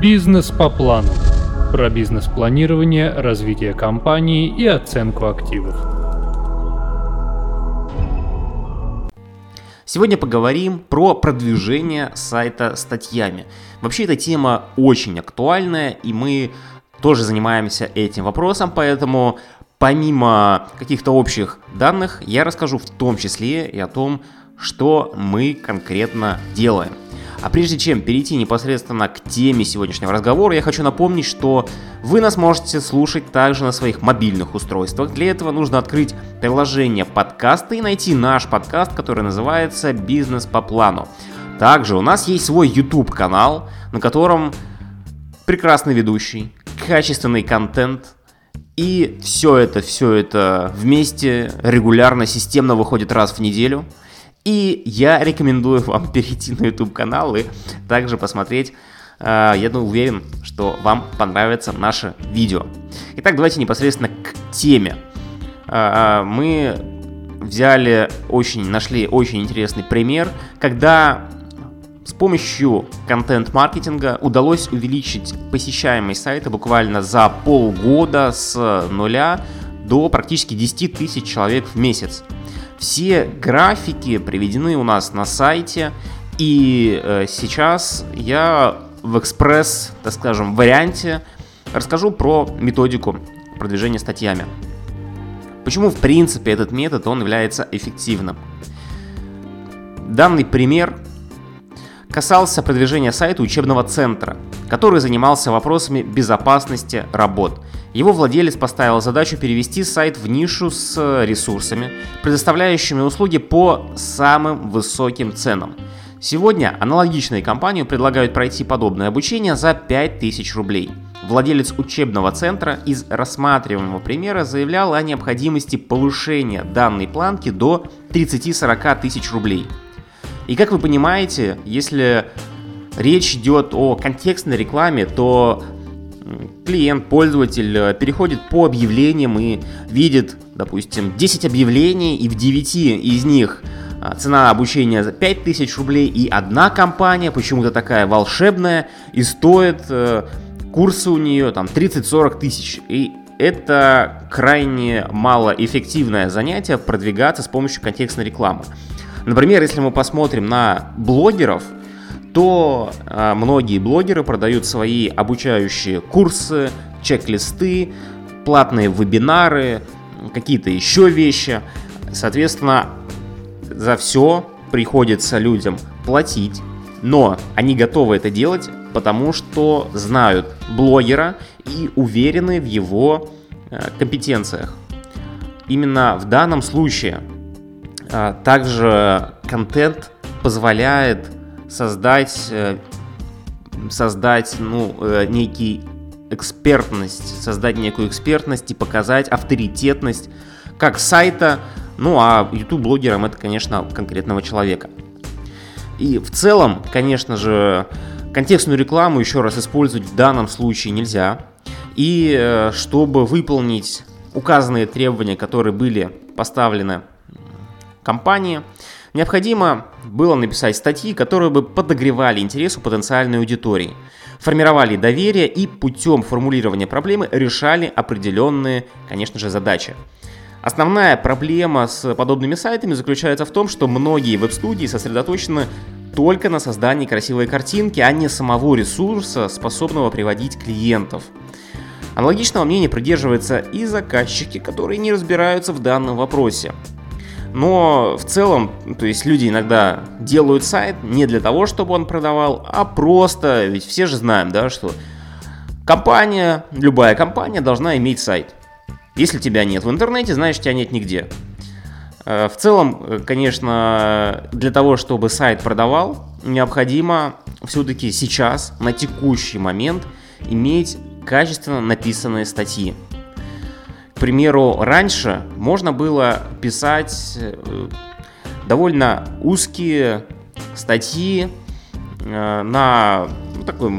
Бизнес по плану. Про бизнес-планирование, развитие компании и оценку активов. Сегодня поговорим про продвижение сайта статьями. Вообще эта тема очень актуальная, и мы тоже занимаемся этим вопросом, поэтому помимо каких-то общих данных, я расскажу в том числе и о том, что мы конкретно делаем. А прежде чем перейти непосредственно к теме сегодняшнего разговора, я хочу напомнить, что вы нас можете слушать также на своих мобильных устройствах. Для этого нужно открыть приложение подкасты и найти наш подкаст, который называется «Бизнес по плану». Также у нас есть свой YouTube канал, на котором прекрасный ведущий, качественный контент, и все это, все это вместе регулярно, системно выходит раз в неделю. И я рекомендую вам перейти на YouTube канал и также посмотреть. Э, я думаю, уверен, что вам понравится наше видео. Итак, давайте непосредственно к теме. Э, э, мы взяли очень, нашли очень интересный пример, когда с помощью контент-маркетинга удалось увеличить посещаемость сайта буквально за полгода с нуля до практически 10 тысяч человек в месяц. Все графики приведены у нас на сайте, и э, сейчас я в экспресс, так скажем, варианте расскажу про методику продвижения статьями. Почему, в принципе, этот метод он является эффективным? Данный пример касался продвижения сайта учебного центра, который занимался вопросами безопасности работ. Его владелец поставил задачу перевести сайт в нишу с ресурсами, предоставляющими услуги по самым высоким ценам. Сегодня аналогичные компании предлагают пройти подобное обучение за 5000 рублей. Владелец учебного центра из рассматриваемого примера заявлял о необходимости повышения данной планки до 30-40 тысяч рублей – и как вы понимаете, если речь идет о контекстной рекламе, то клиент, пользователь э, переходит по объявлениям и видит, допустим, 10 объявлений, и в 9 из них а, цена обучения за 5000 рублей, и одна компания, почему-то такая волшебная, и стоит э, курсы у нее там 30-40 тысяч. И это крайне малоэффективное занятие продвигаться с помощью контекстной рекламы. Например, если мы посмотрим на блогеров, то э, многие блогеры продают свои обучающие курсы, чек-листы, платные вебинары, какие-то еще вещи. Соответственно, за все приходится людям платить, но они готовы это делать, потому что знают блогера и уверены в его э, компетенциях. Именно в данном случае а, также контент позволяет создать, э, создать ну, э, некий экспертность, создать некую экспертность и показать авторитетность как сайта, ну а YouTube-блогерам это, конечно, конкретного человека. И в целом, конечно же, контекстную рекламу еще раз использовать в данном случае нельзя. И э, чтобы выполнить указанные требования, которые были поставлены компании, необходимо было написать статьи, которые бы подогревали интерес у потенциальной аудитории, формировали доверие и путем формулирования проблемы решали определенные, конечно же, задачи. Основная проблема с подобными сайтами заключается в том, что многие веб-студии сосредоточены только на создании красивой картинки, а не самого ресурса, способного приводить клиентов. Аналогичного мнения придерживаются и заказчики, которые не разбираются в данном вопросе. Но в целом, то есть люди иногда делают сайт не для того, чтобы он продавал, а просто, ведь все же знаем, да, что компания, любая компания должна иметь сайт. Если тебя нет в интернете, значит тебя нет нигде. Э, в целом, э, конечно, для того, чтобы сайт продавал, необходимо все-таки сейчас, на текущий момент, иметь качественно написанные статьи. К примеру, раньше можно было писать э, довольно узкие статьи э, на такой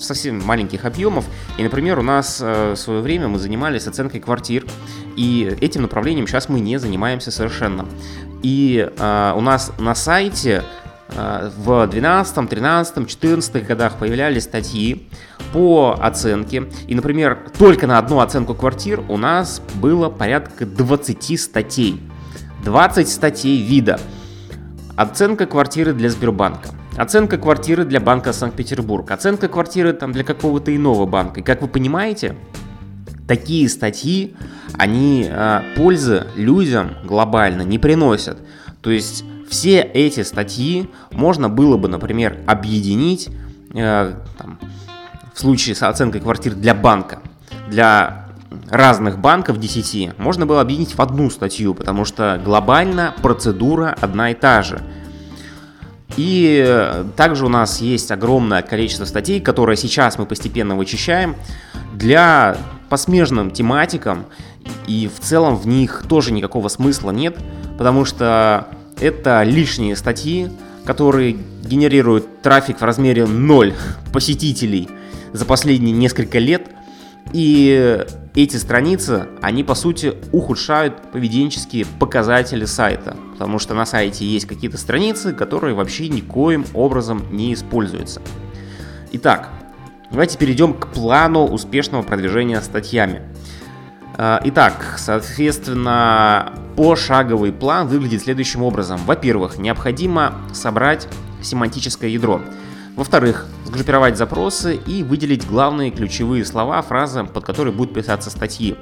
совсем маленьких объемов. И, например, у нас э, в свое время мы занимались оценкой квартир, и этим направлением сейчас мы не занимаемся совершенно. И у нас на сайте в 12, 13, 14 годах появлялись статьи по оценке. И, например, только на одну оценку квартир у нас было порядка 20 статей. 20 статей вида. Оценка квартиры для Сбербанка. Оценка квартиры для банка Санкт-Петербург. Оценка квартиры там для какого-то иного банка. И как вы понимаете, такие статьи, они э, пользы людям глобально не приносят. То есть все эти статьи можно было бы, например, объединить э, там, в случае с оценкой квартир для банка, для разных банков 10, можно было объединить в одну статью, потому что глобально процедура одна и та же. И также у нас есть огромное количество статей, которые сейчас мы постепенно вычищаем для по смежным тематикам, и в целом в них тоже никакого смысла нет, потому что это лишние статьи, которые генерируют трафик в размере 0 посетителей за последние несколько лет. И эти страницы, они по сути ухудшают поведенческие показатели сайта, потому что на сайте есть какие-то страницы, которые вообще никоим образом не используются. Итак, давайте перейдем к плану успешного продвижения статьями. А, итак, соответственно, пошаговый план выглядит следующим образом. Во-первых, необходимо собрать семантическое ядро. Во-вторых, сгруппировать запросы и выделить главные ключевые слова, фразы, под которые будут писаться статьи.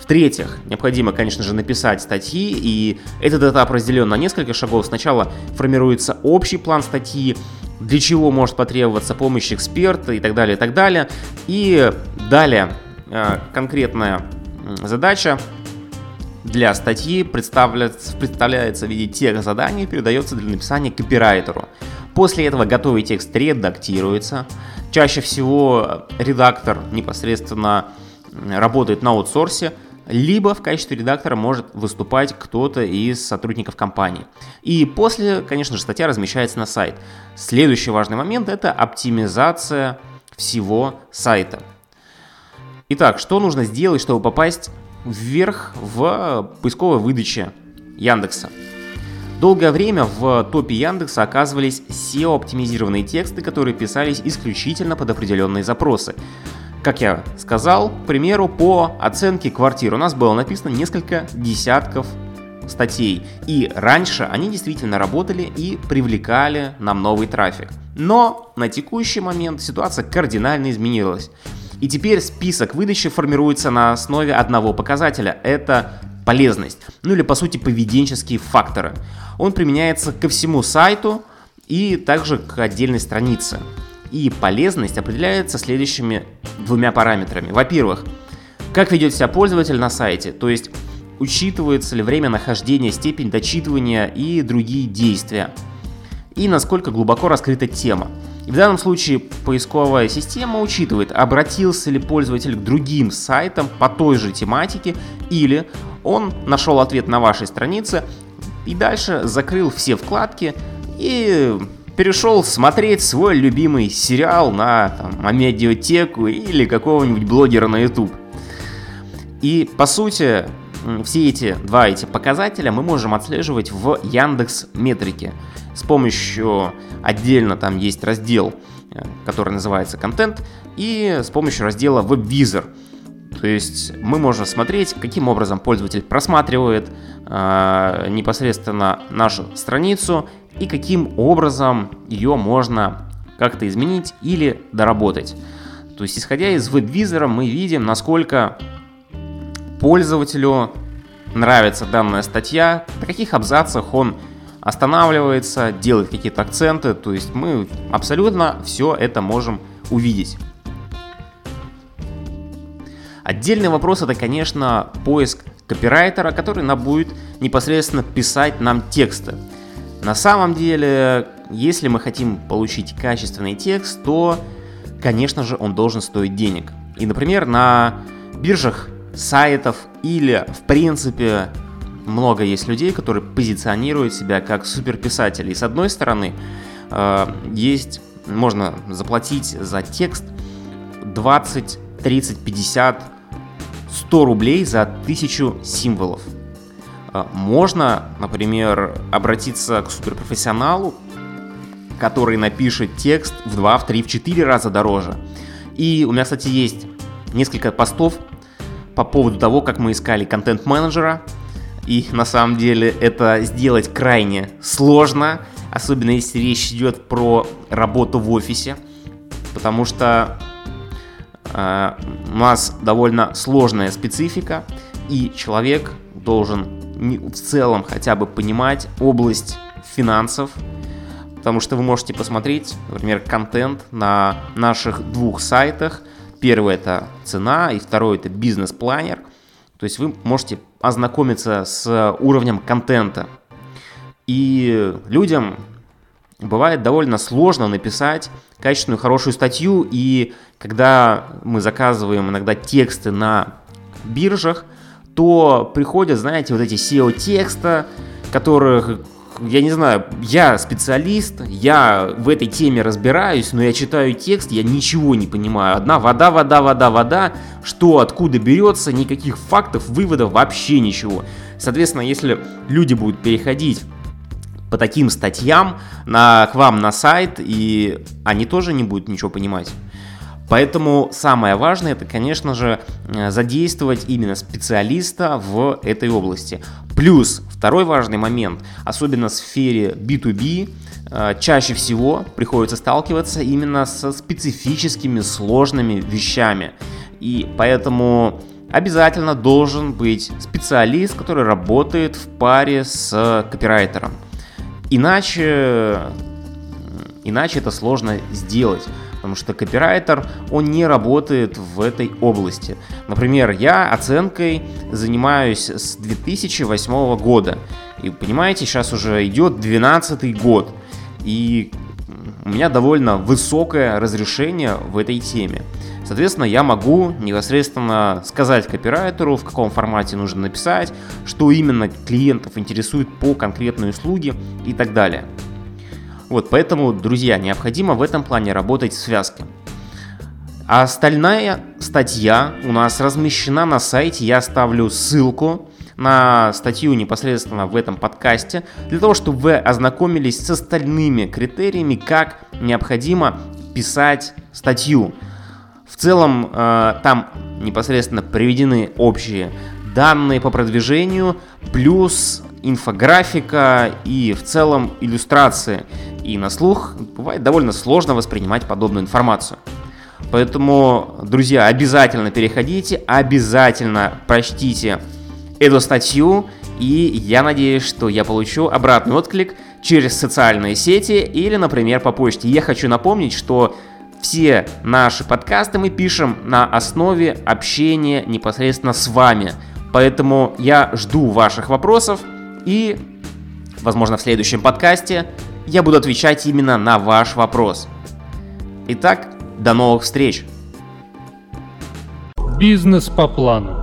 В-третьих, необходимо, конечно же, написать статьи, и этот этап разделен на несколько шагов. Сначала формируется общий план статьи, для чего может потребоваться помощь эксперта и так далее, и так далее. И далее э, конкретная задача для статьи представляется, представляется в виде тех заданий, передается для написания копирайтеру. После этого готовый текст редактируется. Чаще всего редактор непосредственно работает на аутсорсе, либо в качестве редактора может выступать кто-то из сотрудников компании. И после, конечно же, статья размещается на сайт. Следующий важный момент – это оптимизация всего сайта. Итак, что нужно сделать, чтобы попасть вверх в поисковой выдаче Яндекса? Долгое время в топе Яндекса оказывались SEO-оптимизированные тексты, которые писались исключительно под определенные запросы. Как я сказал, к примеру, по оценке квартир у нас было написано несколько десятков статей. И раньше они действительно работали и привлекали нам новый трафик. Но на текущий момент ситуация кардинально изменилась. И теперь список выдачи формируется на основе одного показателя. Это полезность, ну или по сути поведенческие факторы. Он применяется ко всему сайту и также к отдельной странице. И полезность определяется следующими двумя параметрами. Во-первых, как ведет себя пользователь на сайте, то есть учитывается ли время нахождения, степень дочитывания и другие действия. И насколько глубоко раскрыта тема. И в данном случае поисковая система учитывает, обратился ли пользователь к другим сайтам по той же тематике или он нашел ответ на вашей странице и дальше закрыл все вкладки и перешел смотреть свой любимый сериал на там, Амедиатеку или какого-нибудь блогера на YouTube. И по сути, все эти два эти показателя мы можем отслеживать в Яндекс Метрике. С помощью отдельно там есть раздел, э, который называется контент, и с помощью раздела WebVisor. То есть мы можем смотреть, каким образом пользователь просматривает э, непосредственно нашу страницу и каким образом ее можно как-то изменить или доработать. То есть, исходя из веб-визора, мы видим, насколько пользователю нравится данная статья, на каких абзацах он останавливается, делает какие-то акценты. То есть мы абсолютно все это можем увидеть. Отдельный вопрос это, конечно, поиск копирайтера, который нам будет непосредственно писать нам тексты. На самом деле, если мы хотим получить качественный текст, то, конечно же, он должен стоить денег. И, например, на биржах сайтов или, в принципе, много есть людей, которые позиционируют себя как суперписатели. И с одной стороны, э, есть, можно заплатить за текст 20, 30, 50, 100 рублей за тысячу символов. Э, можно, например, обратиться к суперпрофессионалу, который напишет текст в 2, в 3, в 4 раза дороже. И у меня, кстати, есть несколько постов по поводу того, как мы искали контент-менеджера. И на самом деле это сделать крайне сложно, особенно если речь идет про работу в офисе, потому что э, у нас довольно сложная специфика, и человек должен в целом хотя бы понимать область финансов, потому что вы можете посмотреть, например, контент на наших двух сайтах. Первый это цена, и второй это бизнес-планер. То есть вы можете ознакомиться с уровнем контента. И людям бывает довольно сложно написать качественную, хорошую статью, и когда мы заказываем иногда тексты на биржах, то приходят, знаете, вот эти SEO текста, которых я не знаю, я специалист, я в этой теме разбираюсь, но я читаю текст, я ничего не понимаю. Одна вода, вода, вода, вода, что откуда берется, никаких фактов, выводов, вообще ничего. Соответственно, если люди будут переходить по таким статьям на, к вам на сайт, и они тоже не будут ничего понимать. Поэтому самое важное это, конечно же, э, задействовать именно специалиста в этой области. Плюс второй важный момент, особенно в сфере B2B, э, чаще всего приходится сталкиваться именно со специфическими сложными вещами. И поэтому обязательно должен быть специалист, который работает в паре с копирайтером. Иначе, иначе это сложно сделать потому что копирайтер, он не работает в этой области. Например, я оценкой занимаюсь с 2008 года, и понимаете, сейчас уже идет 12 год, и у меня довольно высокое разрешение в этой теме. Соответственно, я могу непосредственно сказать копирайтеру, в каком формате нужно написать, что именно клиентов интересует по конкретной услуге и так далее. Вот, поэтому, друзья, необходимо в этом плане работать в связке. А остальная статья у нас размещена на сайте, я оставлю ссылку на статью непосредственно в этом подкасте, для того, чтобы вы ознакомились с остальными критериями, как необходимо писать статью. В целом э, там непосредственно приведены общие данные по продвижению, плюс инфографика и в целом иллюстрации. И на слух бывает довольно сложно воспринимать подобную информацию. Поэтому, друзья, обязательно переходите, обязательно прочтите эту статью, и я надеюсь, что я получу обратный отклик через социальные сети или, например, по почте. Я хочу напомнить, что все наши подкасты мы пишем на основе общения непосредственно с вами. Поэтому я жду ваших вопросов и, возможно, в следующем подкасте я буду отвечать именно на ваш вопрос. Итак, до новых встреч! Бизнес по плану.